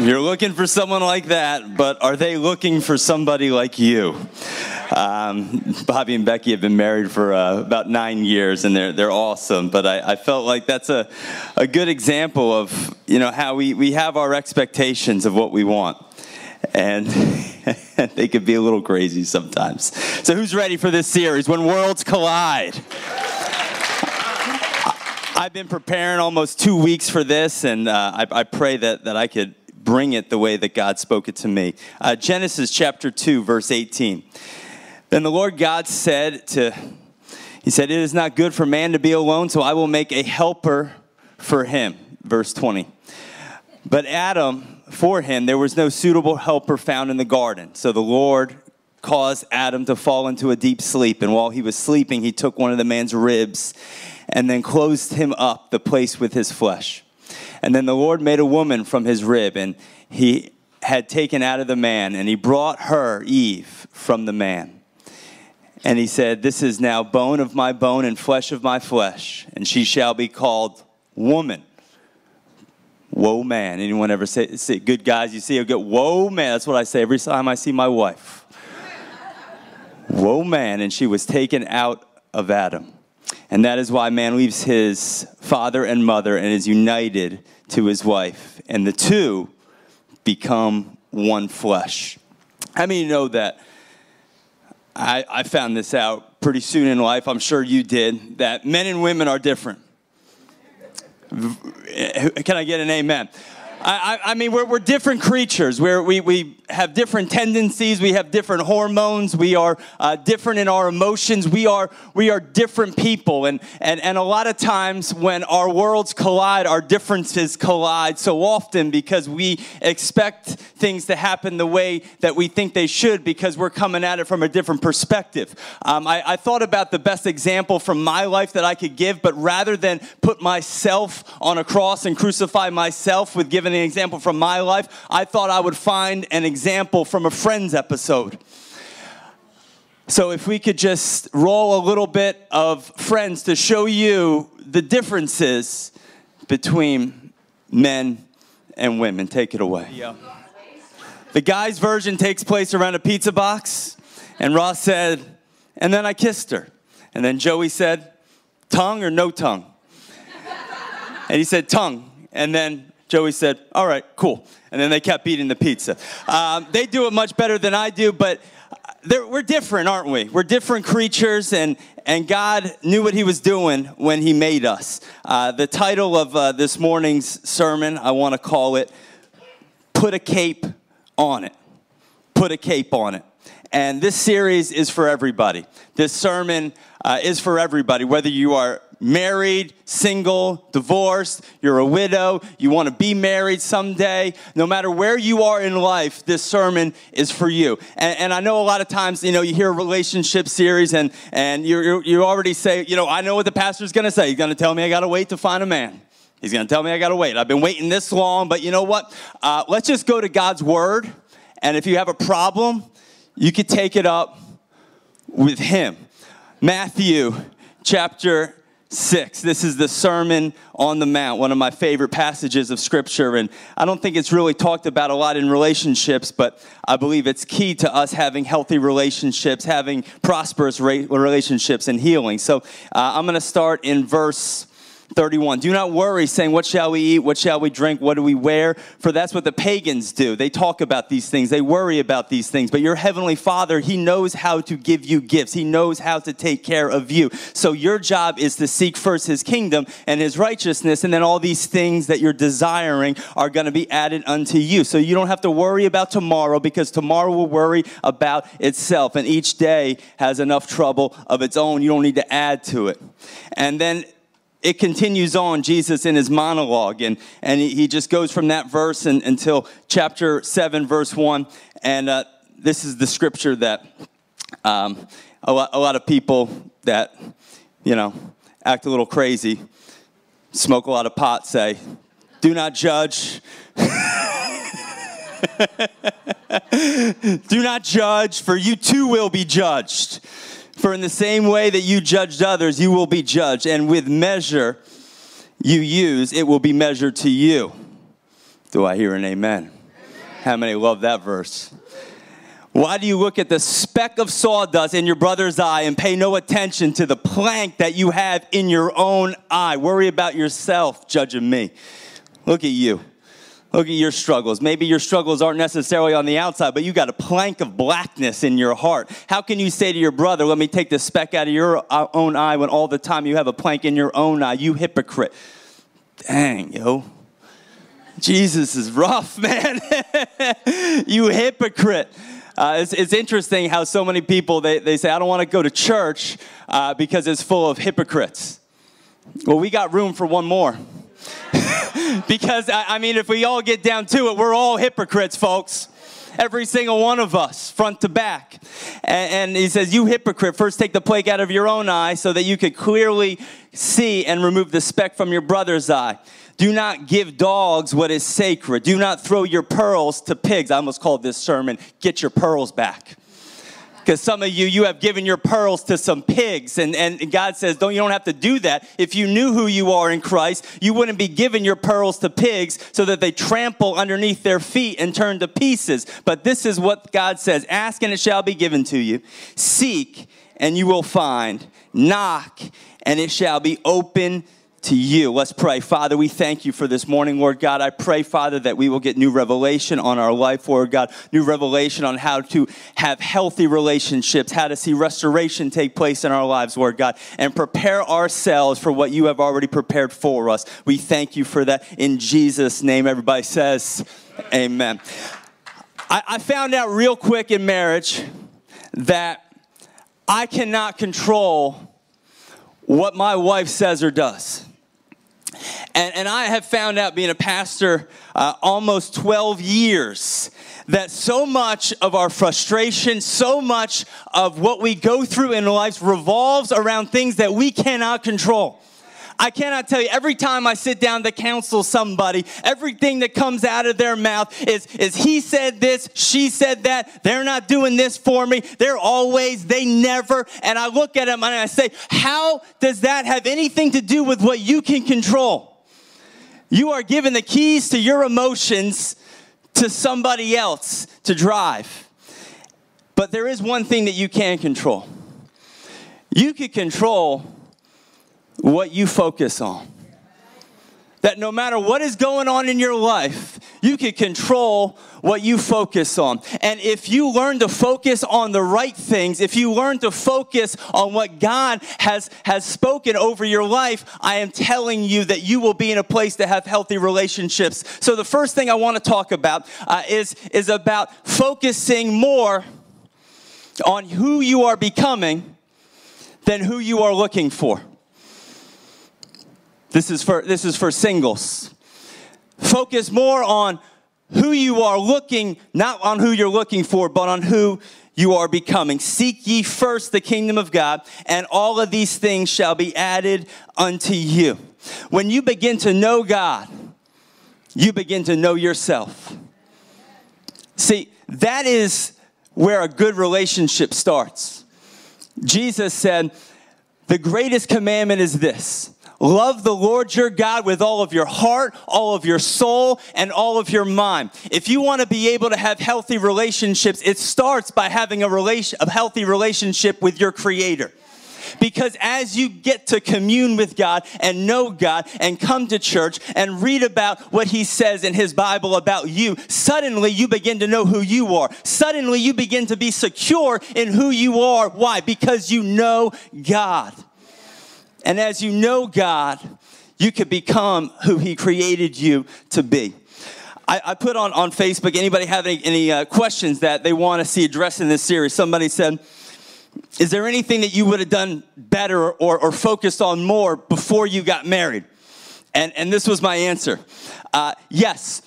You're looking for someone like that, but are they looking for somebody like you? Um, Bobby and Becky have been married for uh, about nine years, and they're they're awesome. But I, I, felt like that's a, a good example of you know how we, we have our expectations of what we want, and they could be a little crazy sometimes. So who's ready for this series? When worlds collide. I've been preparing almost two weeks for this, and uh, I, I, pray that, that I could bring it the way that God spoke it to me. Uh, Genesis chapter 2, verse 18. Then the Lord God said to, He said, It is not good for man to be alone, so I will make a helper for him. Verse 20. But Adam, for him, there was no suitable helper found in the garden. So the Lord caused Adam to fall into a deep sleep. And while he was sleeping, he took one of the man's ribs and then closed him up, the place with his flesh. And then the Lord made a woman from his rib, and he had taken out of the man, and he brought her, Eve, from the man. And he said, This is now bone of my bone and flesh of my flesh, and she shall be called woman. Whoa, man. Anyone ever say, say good guys, you see a good, whoa, man. That's what I say every time I see my wife. whoa, man. And she was taken out of Adam. And that is why man leaves his father and mother and is united to his wife. And the two become one flesh. How many know that? I, I found this out pretty soon in life. I'm sure you did. That men and women are different. Can I get an amen? I, I, mean, we're, we're different creatures. We're, we, we have different tendencies. We have different hormones. We are uh, different in our emotions. We are, we are different people. And, and, and a lot of times when our worlds collide, our differences collide so often because we expect things to happen the way that we think they should because we're coming at it from a different perspective. Um, I, I thought about the best example from my life that I could give, but rather than put myself on a cross and crucify myself with giving an example from my life, I thought I would find an example from a Friends episode. So, if we could just roll a little bit of Friends to show you the differences between men and women. Take it away. Yeah. The guy's version takes place around a pizza box, and Ross said, and then I kissed her. And then Joey said, tongue or no tongue? And he said, tongue. And then Joey said, All right, cool. And then they kept eating the pizza. Um, they do it much better than I do, but we're different, aren't we? We're different creatures, and, and God knew what He was doing when He made us. Uh, the title of uh, this morning's sermon, I want to call it Put a Cape on It. Put a Cape on It. And this series is for everybody. This sermon uh, is for everybody, whether you are married, single, divorced, you're a widow, you want to be married someday, no matter where you are in life, this sermon is for you. And, and I know a lot of times, you know, you hear a relationship series and, and you you already say, you know, I know what the pastor's going to say. He's going to tell me I got to wait to find a man. He's going to tell me I got to wait. I've been waiting this long, but you know what? Uh, let's just go to God's word. And if you have a problem, you could take it up with Him. Matthew chapter 6. This is the Sermon on the Mount, one of my favorite passages of Scripture. And I don't think it's really talked about a lot in relationships, but I believe it's key to us having healthy relationships, having prosperous relationships, and healing. So uh, I'm going to start in verse 31. Do not worry, saying, What shall we eat? What shall we drink? What do we wear? For that's what the pagans do. They talk about these things, they worry about these things. But your heavenly Father, He knows how to give you gifts, He knows how to take care of you. So your job is to seek first His kingdom and His righteousness, and then all these things that you're desiring are going to be added unto you. So you don't have to worry about tomorrow because tomorrow will worry about itself, and each day has enough trouble of its own. You don't need to add to it. And then it continues on, Jesus in his monologue, and, and he just goes from that verse and, until chapter 7, verse 1. And uh, this is the scripture that um, a, lot, a lot of people that, you know, act a little crazy, smoke a lot of pot say, Do not judge. Do not judge, for you too will be judged. For in the same way that you judged others, you will be judged. And with measure you use, it will be measured to you. Do I hear an amen? How many love that verse? Why do you look at the speck of sawdust in your brother's eye and pay no attention to the plank that you have in your own eye? Worry about yourself, judging me. Look at you. Look at your struggles. Maybe your struggles aren't necessarily on the outside, but you got a plank of blackness in your heart. How can you say to your brother, Let me take the speck out of your uh, own eye when all the time you have a plank in your own eye? You hypocrite. Dang, yo. Jesus is rough, man. you hypocrite. Uh, it's, it's, interesting how so many people they, they say i don't want to go to church uh, because it's full of hypocrites well we got room for one more because I, mean if we all get down to it we're all hypocrites folks every single one of us, front to back. And, and, he says, You hypocrite, first take the plague out of your own eye so that you could clearly see and remove the speck from your brother's eye. Do not give dogs what is sacred. Do not throw your pearls to pigs. I almost called this sermon, Get Your Pearls Back. Because some of you, you have given your pearls to some pigs. And, and God says, don't, you don't have to do that. If you knew who you are in Christ, you wouldn't be giving your pearls to pigs so that they trample underneath their feet and turn to pieces. But this is what God says Ask and it shall be given to you. Seek and you will find. Knock and it shall be open to you. Let's pray. Father, we thank you for this morning, Lord God. I pray, Father, that we will get new revelation on our life, Lord God, new revelation on how to have healthy relationships, how to see restoration take place in our lives, Lord God, and prepare ourselves for what you have already prepared for us. We thank you for that. In Jesus' name, everybody says, Amen. I, I found out real quick in marriage that I cannot control what my wife says or does. And, and I have found out, being a pastor uh, almost 12 years, that so much of our frustration, so much of what we go through in life revolves around things that we cannot control. I cannot tell you, every time I sit down to counsel somebody, everything that comes out of their mouth is, is he said this, she said that, they're not doing this for me, they're always, they never. And I look at them and I say, how does that have anything to do with what you can control? You are given the keys to your emotions to somebody else to drive. But there is one thing that you can control. You can control what you focus on. That no matter what is going on in your life, you can control what you focus on. And if you learn to focus on the right things, if you learn to focus on what God has, has spoken over your life, I am telling you that you will be in a place to have healthy relationships. So, the first thing I want to talk about uh, is, is about focusing more on who you are becoming than who you are looking for. This is for this is for singles. Focus more on who you are looking, not on who you're looking for, but on who you are becoming. Seek ye first the kingdom of God, and all of these things shall be added unto you. When you begin to know God, you begin to know yourself. See, that is where a good relationship starts. Jesus said, The greatest commandment is this Love the Lord your God with all of your heart, all of your soul, and all of your mind. If you want to be able to have healthy relationships, it starts by having a, relation, a healthy relationship with your Creator. Because as you get to commune with God and know God and come to church and read about what He says in His Bible about you, suddenly you begin to know who you are. Suddenly you begin to be secure in who you are. Why? Because you know God. And as you know God, you can become who He created you to be. I, I put on, on Facebook, anybody have any, any uh, questions that they want to see addressed in this series? Somebody said, Is there anything that you would have done better or, or focused on more before you got married? And, and this was my answer uh, Yes,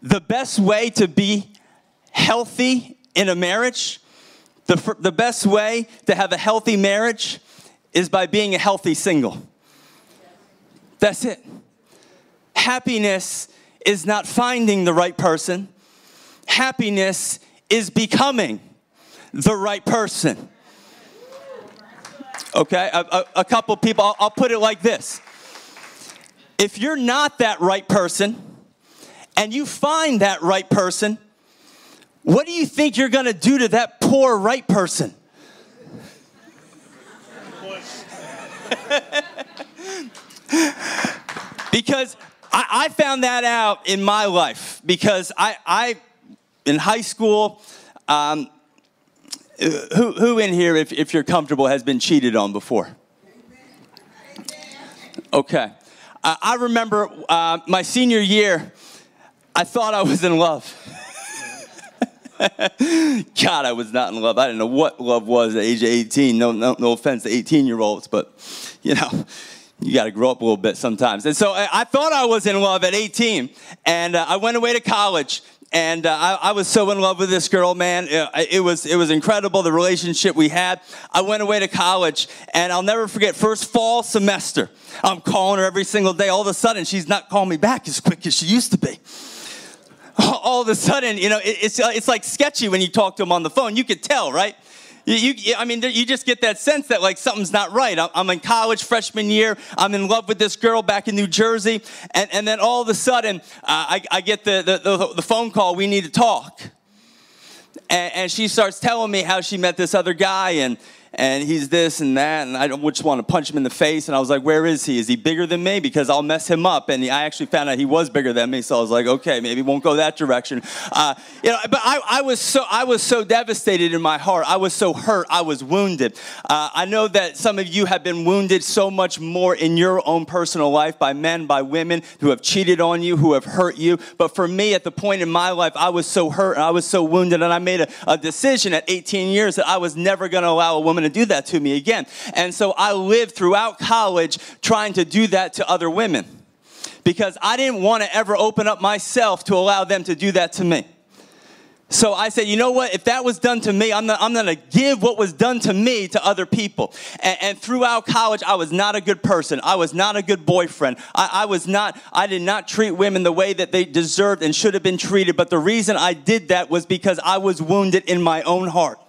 the best way to be healthy in a marriage, the, the best way to have a healthy marriage is by being a healthy single. That's it. Happiness is not finding the right person, happiness is becoming the right person. Okay, a, a, a couple people, I'll, I'll put it like this. If you're not that right person and you find that right person, what do you think you're to do to that poor right person? because I, I, found that out in my life because I, I in high school, um, who, who in here, if, if you're comfortable, has been cheated on before? Okay. I remember uh, my senior year, I thought I was in love. God, I was not in love. I didn't know what love was at age 18. No, no, no offense to 18 year olds, but you know, you got to grow up a little bit sometimes. And so I, I, thought I was in love at 18, and uh, I went away to college. And uh, I, I, was so in love with this girl, man. It, it, was it was incredible the relationship we had. I went away to college, and I'll never forget first fall semester. I'm calling her every single day. All of a sudden, she's not calling me back as quick as she used to be all of a sudden, you know, it's, it's like sketchy when you talk to them on the phone. You could tell, right? You, you, I mean, you just get that sense that like something's not right. I'm in college, freshman year. I'm in love with this girl back in New Jersey, and, and then all of a sudden, uh, I, I, get the, the, the, phone call. We need to talk, and, and she starts telling me how she met this other guy, and and he's this and that, and I just want to punch him in the face. And I was like, where is he? Is he bigger than me? Because I'll mess him up. And I actually found out he was bigger than me, so I was like, okay, maybe won't go that direction. Uh, you know, but I, I, was so I was so devastated in my heart. I was so hurt. I was wounded. Uh, I know that some of you have been wounded so much more in your own personal life by men, by women who have cheated on you, who have hurt you. But for me, at the point in my life, I was so hurt and I was so wounded, and I made a, a decision at 18 years that I was never going to allow a woman woman to do that to me again. And so I lived throughout college trying to do that to other women because I didn't want to ever open up myself to allow them to do that to me. So I said, you know what? If that was done to me, I'm, not, I'm going to give what was done to me to other people. And, and, throughout college, I was not a good person. I was not a good boyfriend. I, I was not, I did not treat women the way that they deserved and should have been treated. But the reason I did that was because I was wounded in my own heart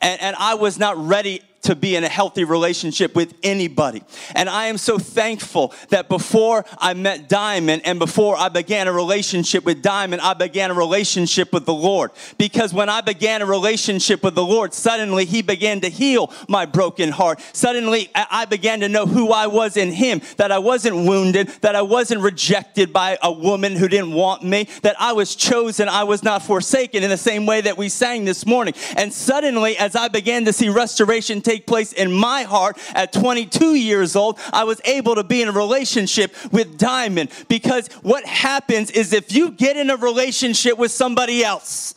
and, and I was not ready to be in a healthy relationship with anybody. And I am so thankful that before I met Diamond and before I began a relationship with Diamond, I began a relationship with the Lord. Because when I began a relationship with the Lord, suddenly He began to heal my broken heart. Suddenly I began to know who I was in Him, that I wasn't wounded, that I wasn't rejected by a woman who didn't want me, that I was chosen, I was not forsaken in the same way that we sang this morning. And suddenly, as I began to see restoration take place in my heart at 22 years old, I was able to be in a relationship with Diamond. Because what happens is if you get in a relationship with somebody else,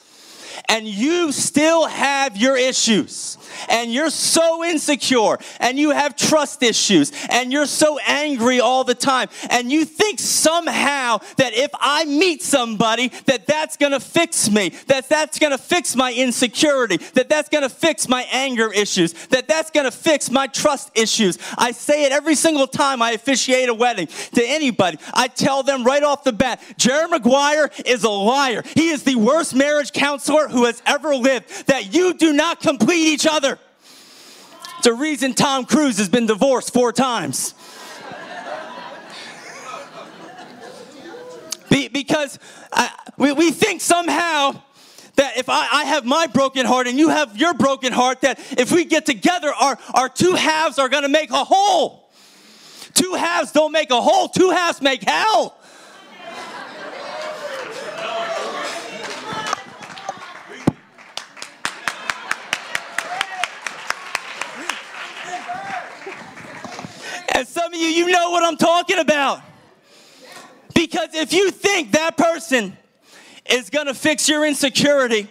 and you still have your issues and you're so insecure and you have trust issues and you're so angry all the time and you think somehow that if I meet somebody that that's going to fix me, that that's going to fix my insecurity, that that's going to fix my anger issues, that that's going to fix my trust issues. I say it every single time I officiate a wedding to anybody. I tell them right off the bat, Jerry Maguire is a liar. He is the worst marriage counselor who has ever lived, that you do not complete each other. It's a reason Tom Cruise has been divorced four times. Be, because I, we, we think somehow that if I, I, have my broken heart and you have your broken heart, that if we get together, our, our two halves are going to make a whole. Two halves don't make a whole, two halves make hell. And some of you, you know what I'm talking about. Because if you think that person is gonna fix your insecurity,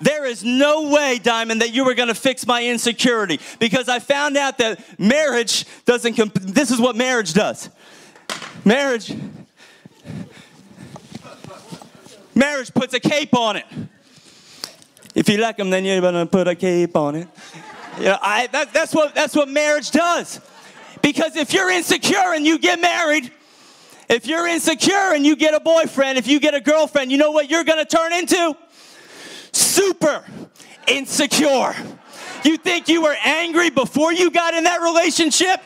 there is no way, Diamond, that you were gonna fix my insecurity. Because I found out that marriage doesn't, comp- this is what marriage does. Marriage, marriage puts a cape on it. If you like them, then you're gonna put a cape on it. You know, I, that, that's, what, that's what marriage does. Because if you're insecure and you get married, if you're insecure and you get a boyfriend, if you get a girlfriend, you know what you're gonna turn into? Super insecure. You think you were angry before you got in that relationship?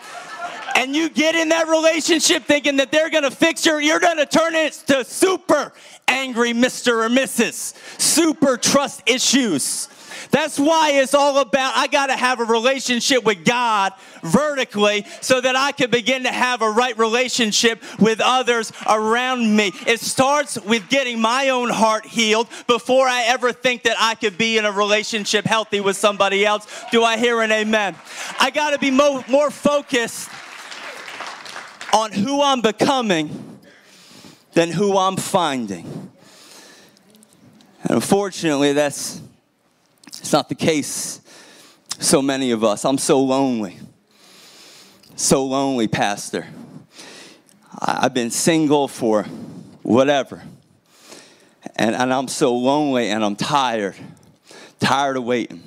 and you get in that relationship thinking that they're gonna fix your, you're gonna turn it to super angry Mr. or Mrs., super trust issues. That's why it's all about I got to have a relationship with God vertically so that I can begin to have a right relationship with others around me. It starts with getting my own heart healed before I ever think that I could be in a relationship healthy with somebody else. Do I hear an amen? I got to be mo- more focused on who I'm becoming than who I'm finding. And unfortunately, that's it's not the case. So many of us. I'm so lonely. So lonely, Pastor. I've been single for whatever. And, and I'm so lonely and I'm tired. Tired of waiting.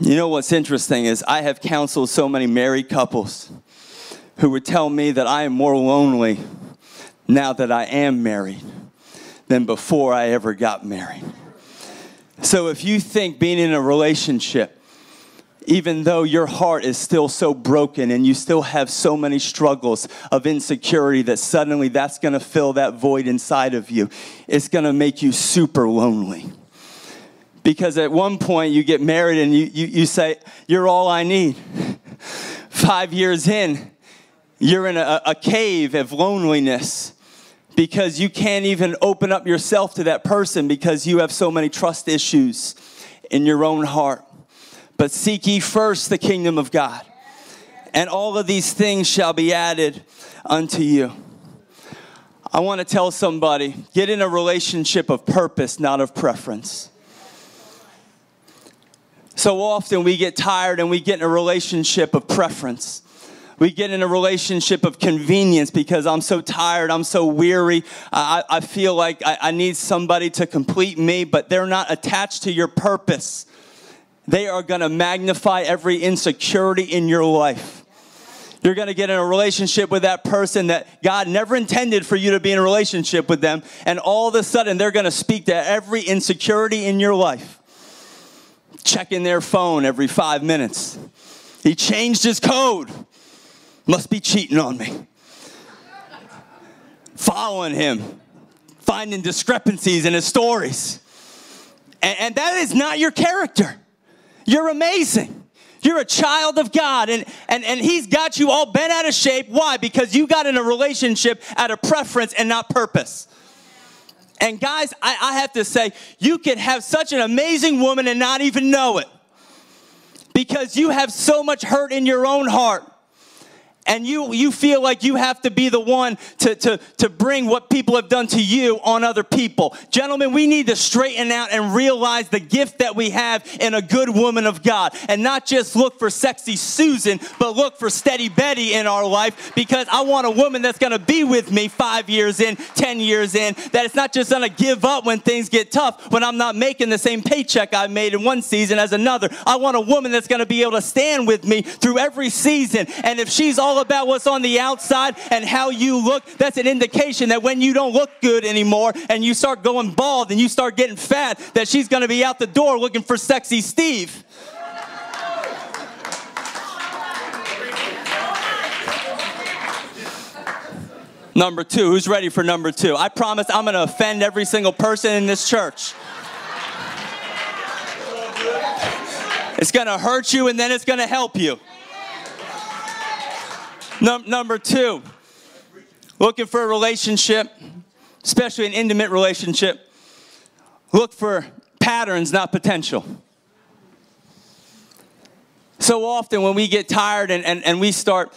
You know what's interesting is I have counseled so many married couples who would tell me that I am more lonely now that I am married than before I ever got married. So if you think being in a relationship, even though your heart is still so broken and you still have so many struggles of insecurity that suddenly that's going to fill that void inside of you, it's going to make you super lonely. Because at one point you get married and you, you, you say, You're all I need. Five years in, you're in a, a cave of loneliness because you can't even open up yourself to that person because you have so many trust issues in your own heart. But seek ye first the kingdom of God, and all of these things shall be added unto you. I want to tell somebody get in a relationship of purpose, not of preference. So often we get tired and we get in a relationship of preference. We get in a relationship of convenience because I'm so tired, I'm so weary. I, I feel like I, I need somebody to complete me, but they're not attached to your purpose. They are going to magnify every insecurity in your life. You're going to get in a relationship with that person that God never intended for you to be in a relationship with them, and all of a sudden they're going to speak to every insecurity in your life. Checking their phone every five minutes. He changed his code must be cheating on me. Following him, finding discrepancies in his stories. And, and, that is not your character. You're amazing. You're a child of God, and, and, and He's got you all bent out of shape. Why? Because you got in a relationship out of preference and not purpose. And guys, I, I have to say, you can have such an amazing woman and not even know it because you have so much hurt in your own heart and you, you feel like you have to be the one to, to, to bring what people have done to you on other people. Gentlemen, we need to straighten out and realize the gift that we have in a good woman of God and not just look for sexy Susan, but look for steady Betty in our life because I want a woman that's going to be with me five years in, 10 years in, that it's not just going to give up when things get tough, when I'm not making the same paycheck I made in one season as another. I want a woman that's going to be able to stand with me through every season. And if she's all about what's on the outside and how you look, that's an indication that when you don't look good anymore and you start going bald and you start getting fat, that she's going to be out the door looking for sexy Steve. Number two, who's ready for number two? I promise I'm to offend every single person in this church. It's to hurt you and then it's to help you. Num- number two, looking for a relationship, especially an intimate relationship, look for patterns, not potential. So often, when we get tired and, and, and we start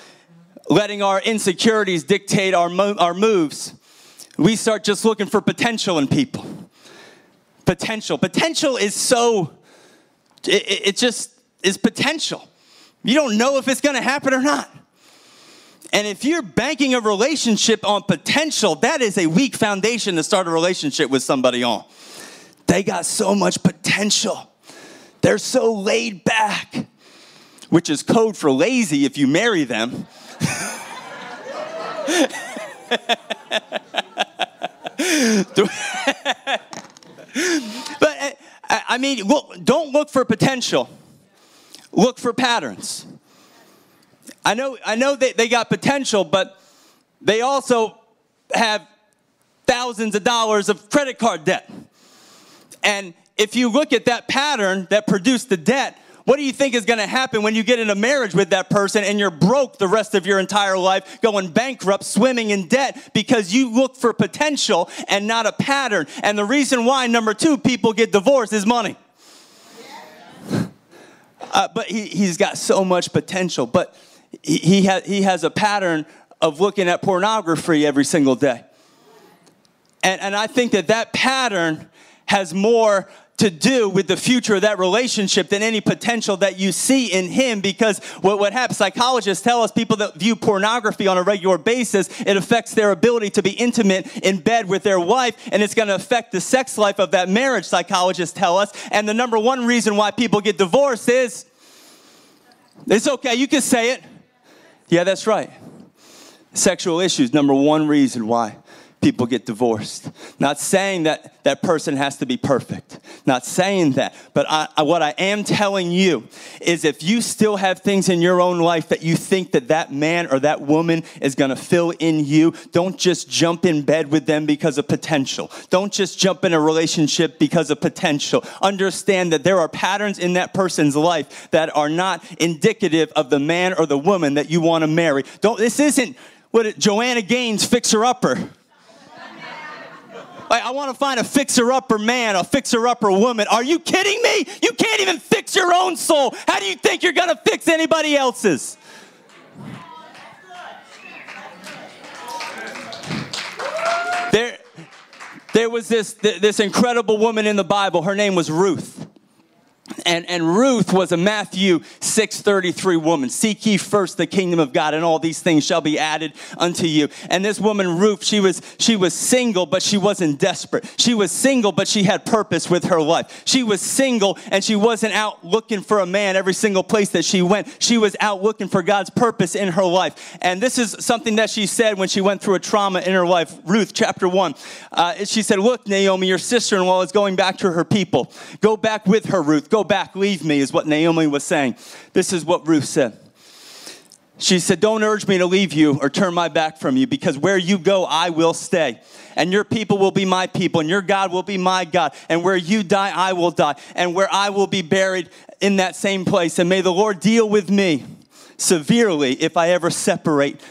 letting our insecurities dictate our, mo- our moves, we start just looking for potential in people. Potential. Potential is so, it, it just is potential. You don't know if it's going to happen or not. And if you're banking a relationship on potential, that is a weak foundation to start a relationship with somebody on. They got so much potential. They're so laid back, which is code for lazy if you marry them. but uh, I mean, don't look for potential, look for patterns. I know, I know they, they got potential, but they also have thousands of dollars of credit card debt. And if you look at that pattern that produced the debt, what do you think is going to happen when you get in a marriage with that person and you're broke the rest of your entire life, going bankrupt, swimming in debt because you look for potential and not a pattern? And the reason why, number two, people get divorced is money. Uh, but he, he's got so much potential, but he, ha- he has a pattern of looking at pornography every single day. And, and I think that that pattern has more to do with the future of that relationship than any potential that you see in him because what, what happens psychologists tell us people that view pornography on a regular basis it affects their ability to be intimate in bed with their wife and it's going to affect the sex life of that marriage psychologists tell us and the number one reason why people get divorced is it's okay you can say it yeah that's right. Sexual issues number one reason why people get divorced. Not saying that that person has to be perfect. Not saying that. But I, I, what I am telling you is if you still have things in your own life that you think that that man or that woman is going to fill in you, don't just jump in bed with them because of potential. Don't just jump in a relationship because of potential. Understand that there are patterns in that person's life that are not indicative of the man or the woman that you want to marry. Don't, this isn't what it, Joanna Gaines fixer upper. I want to find a fixer upper man, a fixer upper woman. Are you kidding me? You can't even fix your own soul. How do you think you're going to fix anybody else's? There, there was this, this incredible woman in the Bible. Her name was Ruth. And, and Ruth was a Matthew 6:33 woman. Seek ye first the kingdom of God, and all these things shall be added unto you. And this woman Ruth, she was she was single, but she wasn't desperate. She was single, but she had purpose with her life. She was single, and she wasn't out looking for a man every single place that she went. She was out looking for God's purpose in her life. And this is something that she said when she went through a trauma in her life. Ruth chapter one, uh, she said, "Look, Naomi, your sister-in-law is going back to her people. Go back with her, Ruth." Go back, leave me, is what Naomi was saying. This is what Ruth said. She said, Don't urge me to leave you or turn my back from you, because where you go, I will stay. And your people will be my people, and your God will be my God. And where you die, I will die. And where I will be buried in that same place. And may the Lord deal with me severely if I ever separate.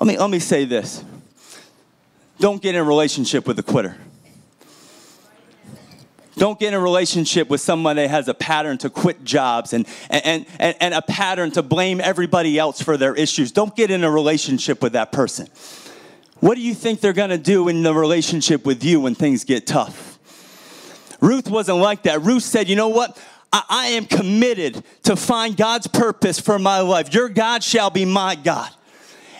Let me, let me say this don't get in a relationship with a quitter. Don't get in a relationship with someone that has a pattern to quit jobs and, and, and, and a pattern to blame everybody else for their issues. Don't get in a relationship with that person. What do you think they're going to do in the relationship with you when things get tough? Ruth wasn't like that. Ruth said, You know what? I, I am committed to find God's purpose for my life. Your God shall be my God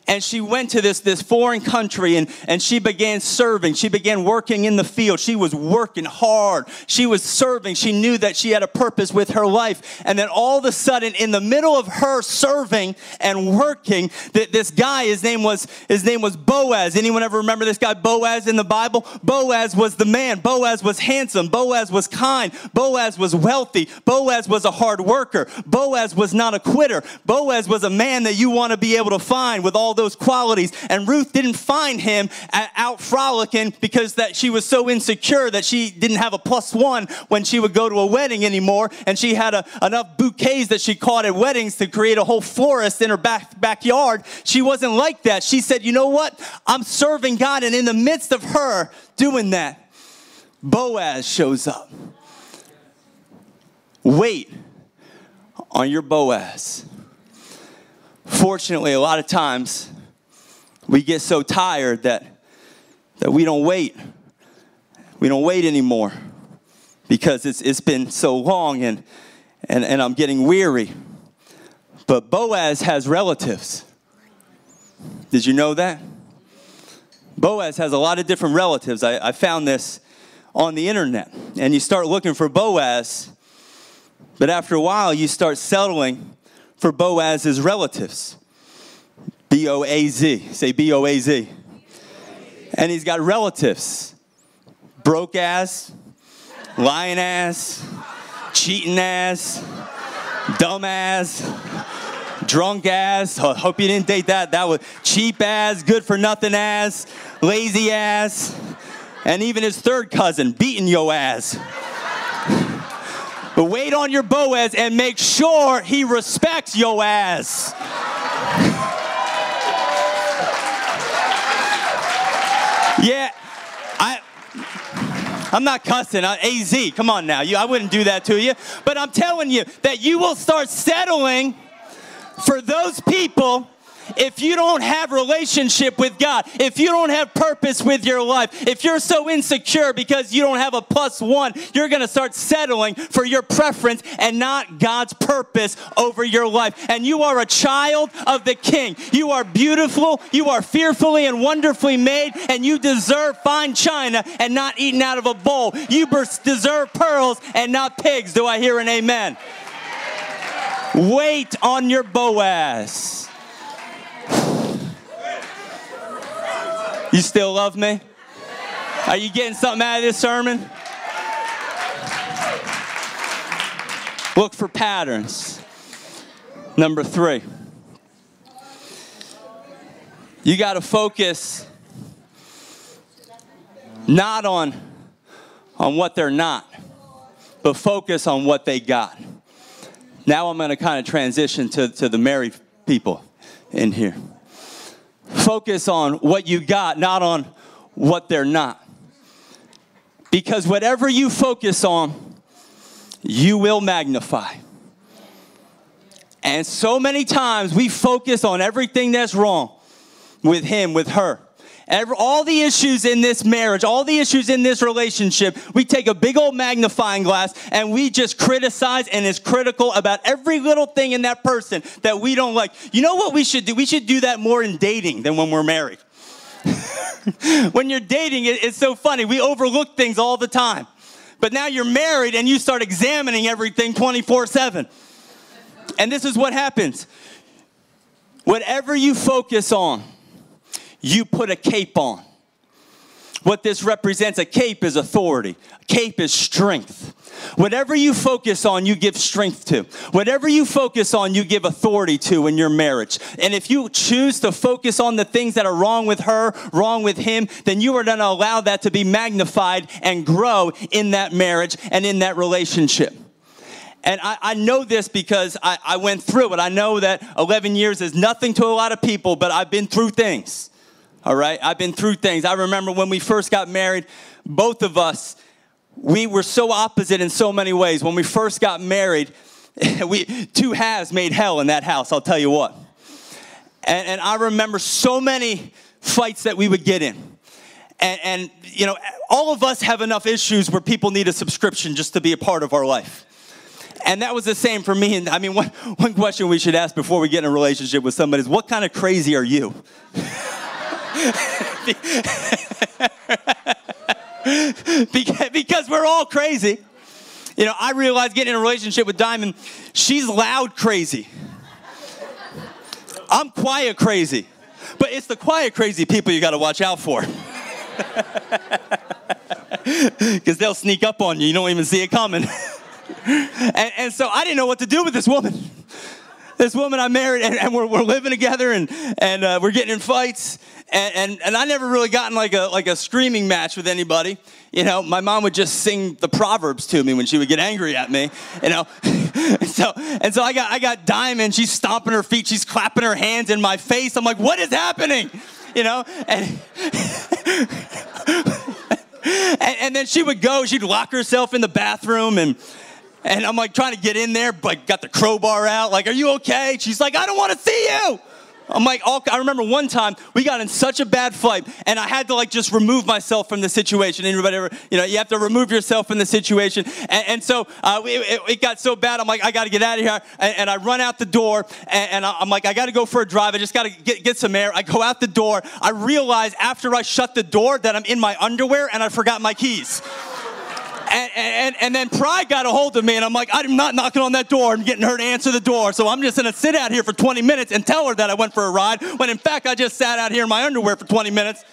and she went to this, this foreign country and, and she began serving. She began working in the field. She was working hard. She was serving. She knew that she had a purpose with her life. And then all of a sudden, in the middle of her serving and working, that this guy, his name was his name was Boaz. Anyone ever remember this guy Boaz in the Bible? Boaz was the man. Boaz was handsome. Boaz was kind. Boaz was wealthy. Boaz was a hard worker. Boaz was not a quitter. Boaz was a man that you want to be able to find with all those qualities. And Ruth didn't find him out frolicking because that she was so insecure that she didn't have a plus one when she would go to a wedding anymore. And she had a, enough bouquets that she caught at weddings to create a whole forest in her back, backyard. She wasn't like that. She said, you know what? I'm serving God. And in the midst of her doing that, Boaz shows up. Wait on your Boaz. Fortunately, a lot of times we get so tired that, that we don't wait. We don't wait anymore because it's, it's been so long and, and, and I'm getting weary. But Boaz has relatives. Did you know that? Boaz has a lot of different relatives. I, I found this on the internet. And you start looking for Boaz, but after a while, you start settling for Boaz's relatives. B O A Z. Say B O A Z. And he's got relatives broke ass, lying ass, cheating ass, dumb ass, drunk ass. Oh, hope you didn't date that. That was cheap ass, good for nothing ass, lazy ass, and even his third cousin beating yo ass. But wait on your Boaz and make sure he respects yo ass. yeah, I. I'm not cussing. I, AZ, come on now. You, I wouldn't do that to you. But I'm telling you that you will start settling for those people if you don't have relationship with God, if you don't have purpose with your life, if you're so insecure because you don't have a plus one, you're going to start settling for your preference and not God's purpose over your life. And you are a child of the King. You are beautiful, you are fearfully and wonderfully made, and you deserve fine china and not eaten out of a bowl. You deserve pearls and not pigs. Do I hear an amen? Wait on your Boaz. You still love me? Are you getting something out of this sermon? Look for patterns. Number three, you got to focus not on, on what they're not, but focus on what they got. Now I'm going to kind of transition to, to the married people in here. Focus on what you got, not on what they're not. Because whatever you focus on, you will magnify. And so many times we focus on everything that's wrong with him, with her. Every, all the issues in this marriage, all the issues in this relationship, we take a big old magnifying glass and we just criticize and is critical about every little thing in that person that we don't like. You know what we should do? We should do that more in dating than when we're married. when you're dating, it, it's so funny. We overlook things all the time. But now you're married and you start examining everything 24 7. And this is what happens. Whatever you focus on, you put a cape on. What this represents a cape is authority, a cape is strength. Whatever you focus on, you give strength to. Whatever you focus on, you give authority to in your marriage. And if you choose to focus on the things that are wrong with her, wrong with him, then you are going to allow that to be magnified and grow in that marriage and in that relationship. And I, I know this because I, I went through it. I know that 11 years is nothing to a lot of people, but I've been through things. All right, I've been through things. I remember when we first got married, both of us, we were so opposite in so many ways. When we first got married, we two halves made hell in that house, I'll tell you what. And, and I remember so many fights that we would get in. And, and, you know, all of us have enough issues where people need a subscription just to be a part of our life. And that was the same for me. And I mean, one, one question we should ask before we get in a relationship with somebody is what kind of crazy are you? because we're all crazy. You know, I realized getting in a relationship with Diamond, she's loud crazy. I'm quiet crazy. But it's the quiet crazy people you got to watch out for. Because they'll sneak up on you, you don't even see it coming. and, and so I didn't know what to do with this woman this woman I married, and, and we're, we're living together, and, and uh, we're getting in fights and, and, and I never really gotten like a, like a screaming match with anybody. You know, my mom would just sing the Proverbs to me when she would get angry at me, you know. and so, and so I got, I got Diamond, she's stomping her feet, she's clapping her hands in my face. I'm like, what is happening? You know, and, and, and then she would go, she'd lock herself in the bathroom and, and I'm like trying to get in there, but got the crowbar out. Like, are you okay? She's like, I don't want to see you. I'm like, all, I remember one time we got in such a bad fight, and I had to like just remove myself from the situation. Anybody ever, you know, you have to remove yourself from the situation. And, and so uh, it, it, got so bad, I'm like, I got to get out of here. And, and, I run out the door, and, and I'm like, I got to go for a drive. I just got to get, get some air. I go out the door. I realize after I shut the door that I'm in my underwear and I forgot my keys. And, and, and then pride got a hold of me, and I'm like, I'm not knocking on that door. I'm getting her to answer the door. So I'm just going to sit out here for 20 minutes and tell her that I went for a ride, when in fact, I just sat out here in my underwear for 20 minutes.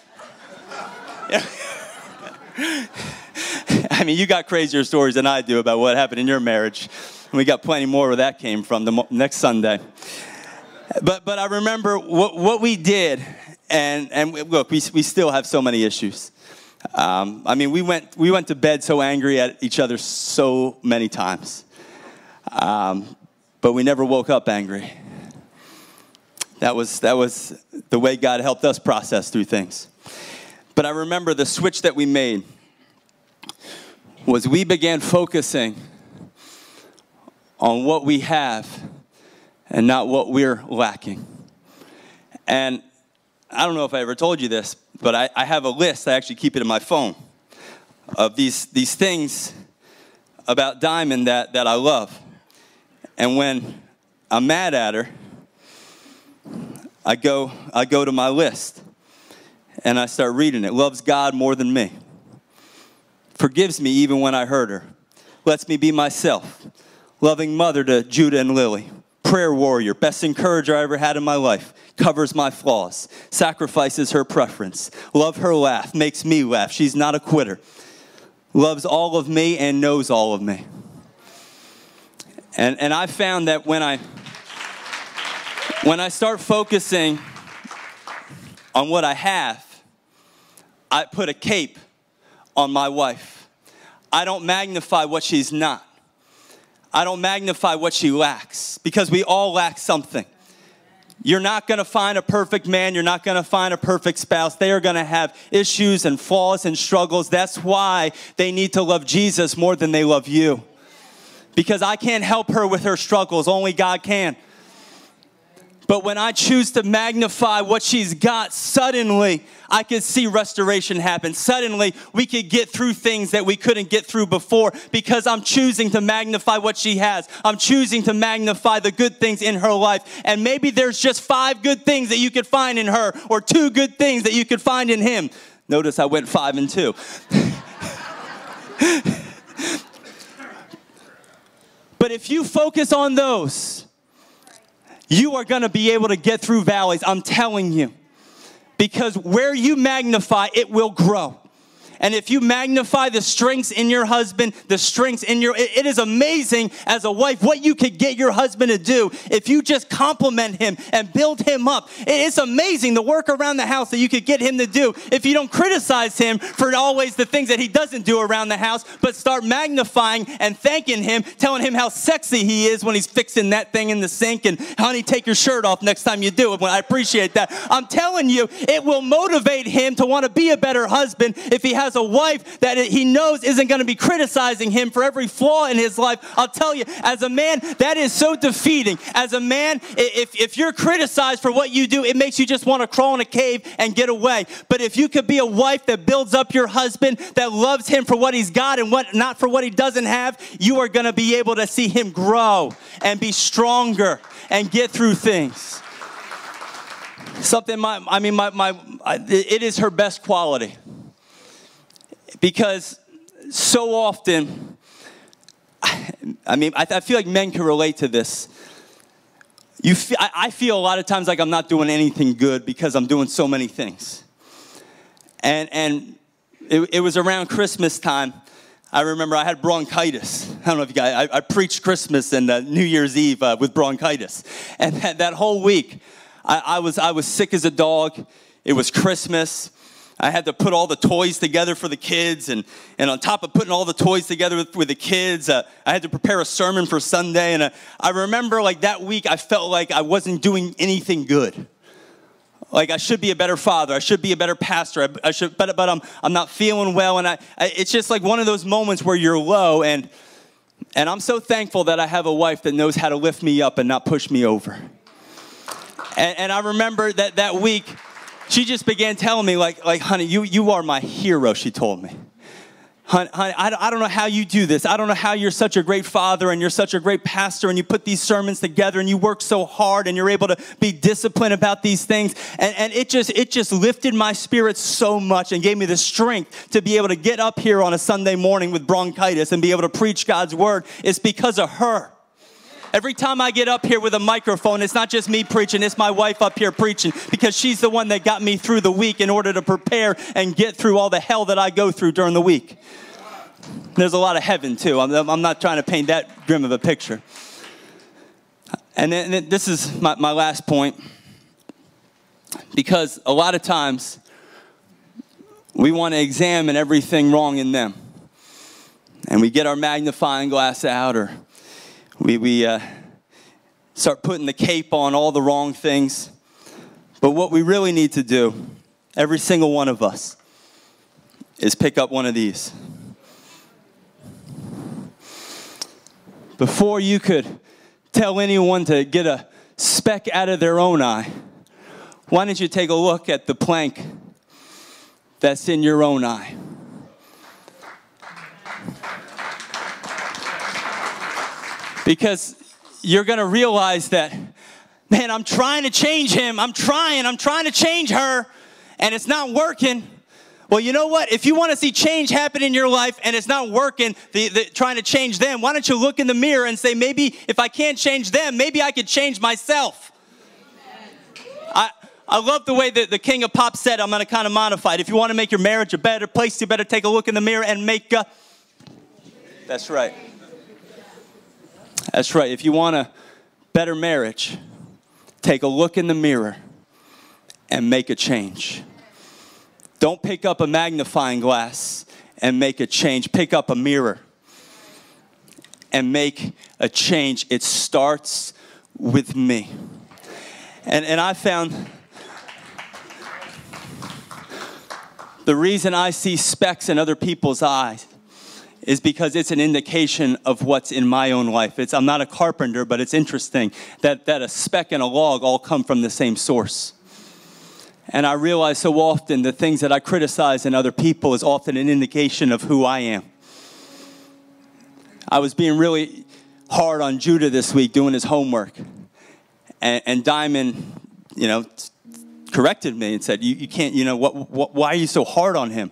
I mean, you got crazier stories than I do about what happened in your marriage. And we got plenty more where that came from the next Sunday. But, but I remember what, what we did, and, and look, we, we still have so many issues. Um, I mean, we went, we went to bed so angry at each other so many times. Um, but we never woke up angry. That was, that was the way God helped us process through things. But I remember the switch that we made was we began focusing on what we have and not what we're lacking. And I don't know if I ever told you this, but I, I have a list, I actually keep it in my phone, of these, these things about Diamond that, that I love. And when I'm mad at her, I go, I go to my list and I start reading it. Loves God more than me. Forgives me even when I hurt her. Lets me be myself. Loving mother to Judah and Lily. Prayer warrior. Best encourager I ever had in my life. Covers my flaws. Sacrifices her preference. Love her laugh. Makes me laugh. She's not a quitter. Loves all of me and knows all of me. And, and I found that when I when I start focusing on what I have, I put a cape on my wife. I don't magnify what she's not. I don't magnify what she lacks because we all lack something. You're not going to find a perfect man. You're not going to find a perfect spouse. They are going to have issues and flaws and struggles. That's why they need to love Jesus more than they love you. Because I can't help her with her struggles, only God can. But when I choose to magnify what she's got, suddenly I could see restoration happen. Suddenly we could get through things that we couldn't get through before because I'm choosing to magnify what she has. I'm choosing to magnify the good things in her life. And maybe there's just five good things that you could find in her or two good things that you could find in him. Notice I went five and two. but if you focus on those, you are going to be able to get through valleys. I'm telling you. Because where you magnify, it will grow. And if you magnify the strengths in your husband, the strengths in your, it, it is amazing as a wife what you could get your husband to do if you just compliment him and build him up. It, it's amazing the work around the house that you could get him to do if you don't criticize him for always the things that he doesn't do around the house, but start magnifying and thanking him, telling him how sexy he is when he's fixing that thing in the sink and honey, take your shirt off next time you do it. I appreciate that. I'm telling you, it will motivate him to want to be a better husband if he has has a wife that he knows isn't going to be criticizing him for every flaw in his life, I'll tell you, as a man, that is so defeating. As a man, if, if you're criticized for what you do, it makes you just want to crawl in a cave and get away. But if you could be a wife that builds up your husband, that loves him for what he's got and what not for what he doesn't have, you are going to be able to see him grow and be stronger and get through things something my i mean my, my it is her best quality because so often, I mean, I, feel like men can relate to this. You feel, I feel a lot of times like I'm not doing anything good because I'm doing so many things. And, and it, it was around Christmas time. I remember I had bronchitis. I don't know if you guys, I, I preached Christmas and uh, New Year's Eve uh, with bronchitis. And that, that whole week, I, I, was, I was sick as a dog. It was Christmas. I had to put all the toys together for the kids, and, and on top of putting all the toys together with, with the kids, uh, I had to prepare a sermon for Sunday. And uh, I remember, like that week, I felt like I wasn't doing anything good. Like I should be a better father, I should be a better pastor, I, I should, but, but I'm, I'm not feeling well. And I, I, it's just like one of those moments where you're low, and, and I'm so thankful that I have a wife that knows how to lift me up and not push me over. And, and I remember that that week, she just began telling me, like, like honey, you, you are my hero, she told me. Honey, honey I, I don't know how you do this. I don't know how you're such a great father and you're such a great pastor and you put these sermons together and you work so hard and you're able to be disciplined about these things. And, and it just it just lifted my spirit so much and gave me the strength to be able to get up here on a Sunday morning with bronchitis and be able to preach God's word. It's because of her. Every time I get up here with a microphone, it's not just me preaching, it's my wife up here preaching because she's the one that got me through the week in order to prepare and get through all the hell that I go through during the week. There's a lot of heaven too. I'm, I'm not trying to paint that grim of a picture. And then this is my, my last point because a lot of times we want to examine everything wrong in them. And we get our magnifying glass out or we, we uh, start putting the cape on all the wrong things. But what we really need to do, every single one of us, is pick up one of these. Before you could tell anyone to get a speck out of their own eye, why don't you take a look at the plank that's in your own eye? Because you're going to realize that, man, I'm trying to change him. I'm trying. I'm trying to change her, and it's not working. Well, you know what? If you want to see change happen in your life and it's not working, the, the, trying to change them, why don't you look in the mirror and say, maybe if I can't change them, maybe I could change myself. I, I love the way that the king of pop said, I'm going to kind of modify it. If you want to make your marriage a better place, you better take a look in the mirror and make a. That's right. That's right. If you want a better marriage, take a look in the mirror and make a change. Don't pick up a magnifying glass and make a change. Pick up a mirror and make a change. It starts with me. And, and I found the reason I see specks in other people's eyes is because it's an indication of what's in my own life. It's, I'm not a carpenter, but it's interesting that, that a speck and a log all come from the same source. And I realize so often the things that I criticize in other people is often an indication of who I am. I was being really hard on Judah this week doing his homework. And, and Diamond, you know, corrected me and said, you, you can't, you know, what, what, why are you so hard on him?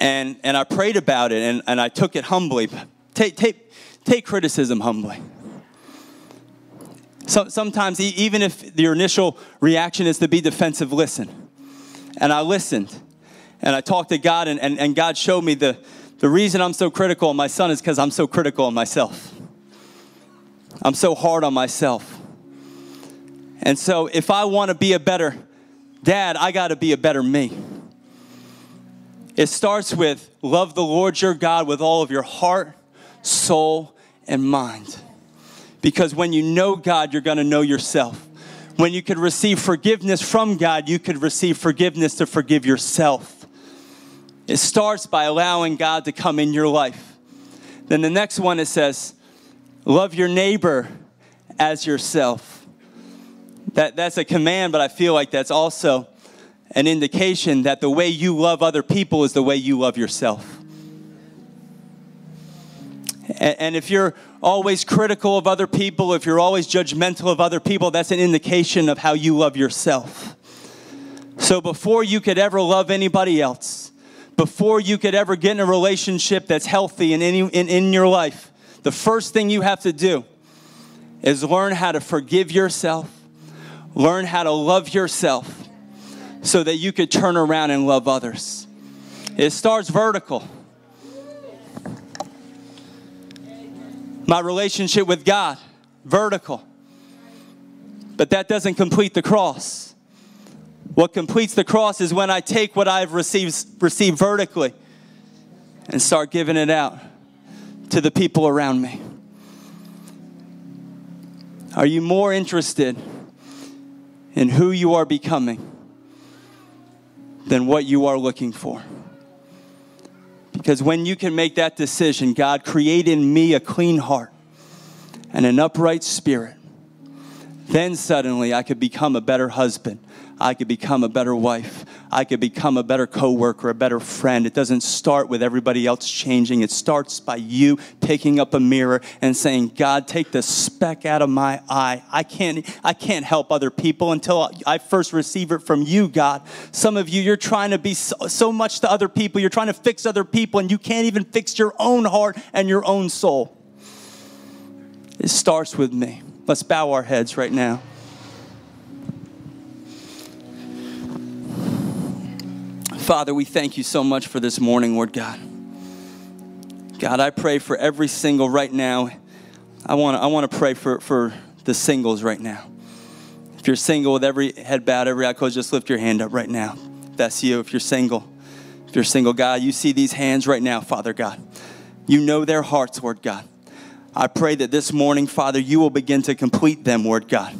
And, and I prayed about it and, and I took it humbly. Take, take, take criticism humbly. So, sometimes, even if your initial reaction is to be defensive, listen. And I listened. And I talked to God, and, and, and God showed me the, the reason I'm so critical of my son is because I'm so critical of myself. I'm so hard on myself. And so, if I want to be a better dad, I got to be a better me. It starts with love the Lord your God with all of your heart, soul, and mind. Because when you know God, you're going to know yourself. When you could receive forgiveness from God, you could receive forgiveness to forgive yourself. It starts by allowing God to come in your life. Then the next one it says, love your neighbor as yourself. That, that's a command, but I feel like that's also an indication that the way you love other people is the way you love yourself. And if you're always critical of other people, if you're always judgmental of other people, that's an indication of how you love yourself. So before you could ever love anybody else, before you could ever get in a relationship that's healthy in, any, in, in your life, the first thing you have to do is learn how to forgive yourself, learn how to love yourself so that you could turn around and love others. It starts vertical. My relationship with God, vertical. But that doesn't complete the cross. What completes the cross is when I take what I've received, received vertically and start giving it out to the people around me. Are you more interested in who you are becoming than what you are looking for? Because when you can make that decision, God, create in me a clean heart and an upright spirit, then suddenly I could become a better husband. I could become a better wife. I could become a better coworker, a better friend. It doesn't start with everybody else changing. It starts by you picking up a mirror and saying, "God, take the speck out of my eye. I can't I can't help other people until I first receive it from you, God." Some of you you're trying to be so, so much to other people. You're trying to fix other people and you can't even fix your own heart and your own soul. It starts with me. Let's bow our heads right now. Father, we thank you so much for this morning, Lord God. God, I pray for every single right now. I want to I want to pray for, for the singles right now. If you're single with every head bowed, every eye closed, just lift your hand up right now. That's you. If you're single, if you're single, God, you see these hands right now, Father God. You know their hearts, Lord God. I pray that this morning, Father, you will begin to complete them, Lord God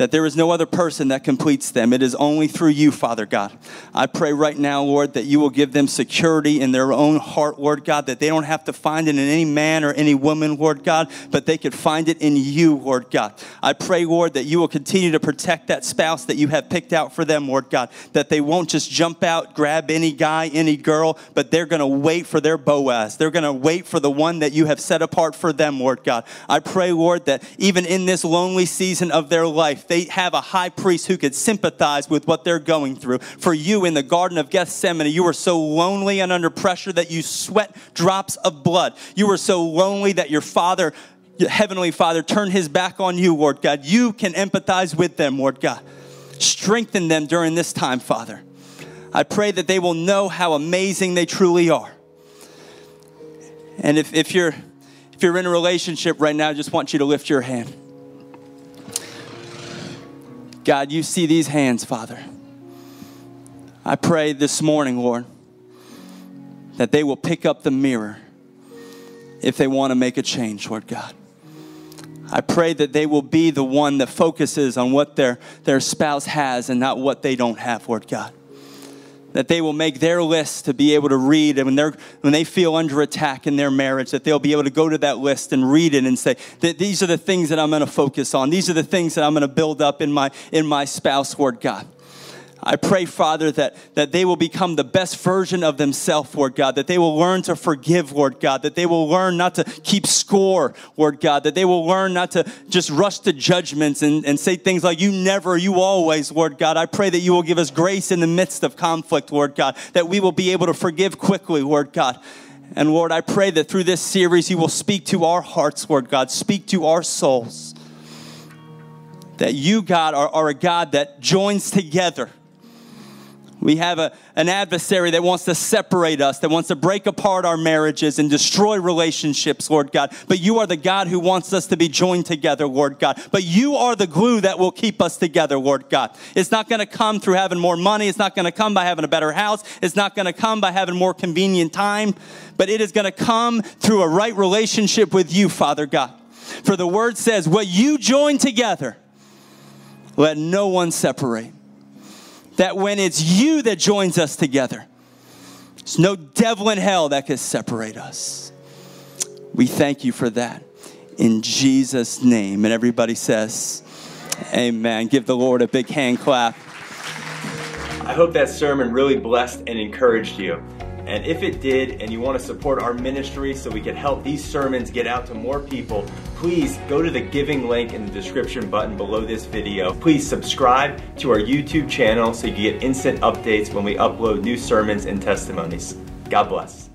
that there is no other person that completes them. It is only through you, Father God. I pray right now, Lord, that you will give them security in their own heart, Lord God, that they don't have to find it in any man or any woman, Lord God, but they could find it in you, Lord God. I pray, Lord, that you will continue to protect that spouse that you have picked out for them, Lord God, that they won't just jump out, grab any guy, any girl, but they're going to wait for their Boaz. They're going to wait for the one that you have set apart for them, Lord God. I pray, Lord, that even in this lonely season of their life, they have a high priest who could sympathize with what they're going through. For you in the Garden of Gethsemane, you were so lonely and under pressure that you sweat drops of blood. You were so lonely that your father, your heavenly father, turned his back on you, Lord God. You can empathize with them, Lord God. Strengthen them during this time, Father. I pray that they will know how amazing they truly are. And if, if you're if you're in a relationship right now, I just want you to lift your hand. God, you see these hands, Father. I pray this morning, Lord, that they will pick up the mirror if they want to make a change, Lord God. I pray that they will be the one that focuses on what their, their spouse has and not what they don't have, Lord God that they will make their list to be able to read and when, they're, when they feel under attack in their marriage that they'll be able to go to that list and read it and say these are the things that i'm going to focus on. These are the things that i'm going to build up in my in my spouse lord god I pray, Father, that, that they will become the best version of themselves, Lord God, that they will learn to forgive, Lord God, that they will learn not to keep score, Lord God, that they will learn not to just rush to judgments and, and say things like, you never, you always, Lord God. I pray that you will give us grace in the midst of conflict, Lord God, that we will be able to forgive quickly, Lord God. And Lord, I pray that through this series, you will speak to our hearts, Lord God, speak to our souls. That you, God, are, are a God that joins together we have a, an adversary that wants to separate us, that wants to break apart our marriages and destroy relationships, Lord God. But you are the God who wants us to be joined together, Lord God. But you are the glue that will keep us together, Lord God. It's not going to come through having more money. It's not going to come by having a better house. It's not going to come by having more convenient time. But it is going to come through a right relationship with you, Father God. For the word says, what you join together, let no one separate that when it's you that joins us together, there's no devil in hell that can separate us. We thank you for that. In Jesus' name. And everybody says, Amen. Give the Lord a big hand clap. I hope that sermon really blessed and encouraged you. And if it did, and you want to support our ministry so we can help these sermons get out to more people, please go to the giving link in the description button below this video. Please subscribe to our YouTube channel so you get instant updates when we upload new sermons and testimonies. God bless.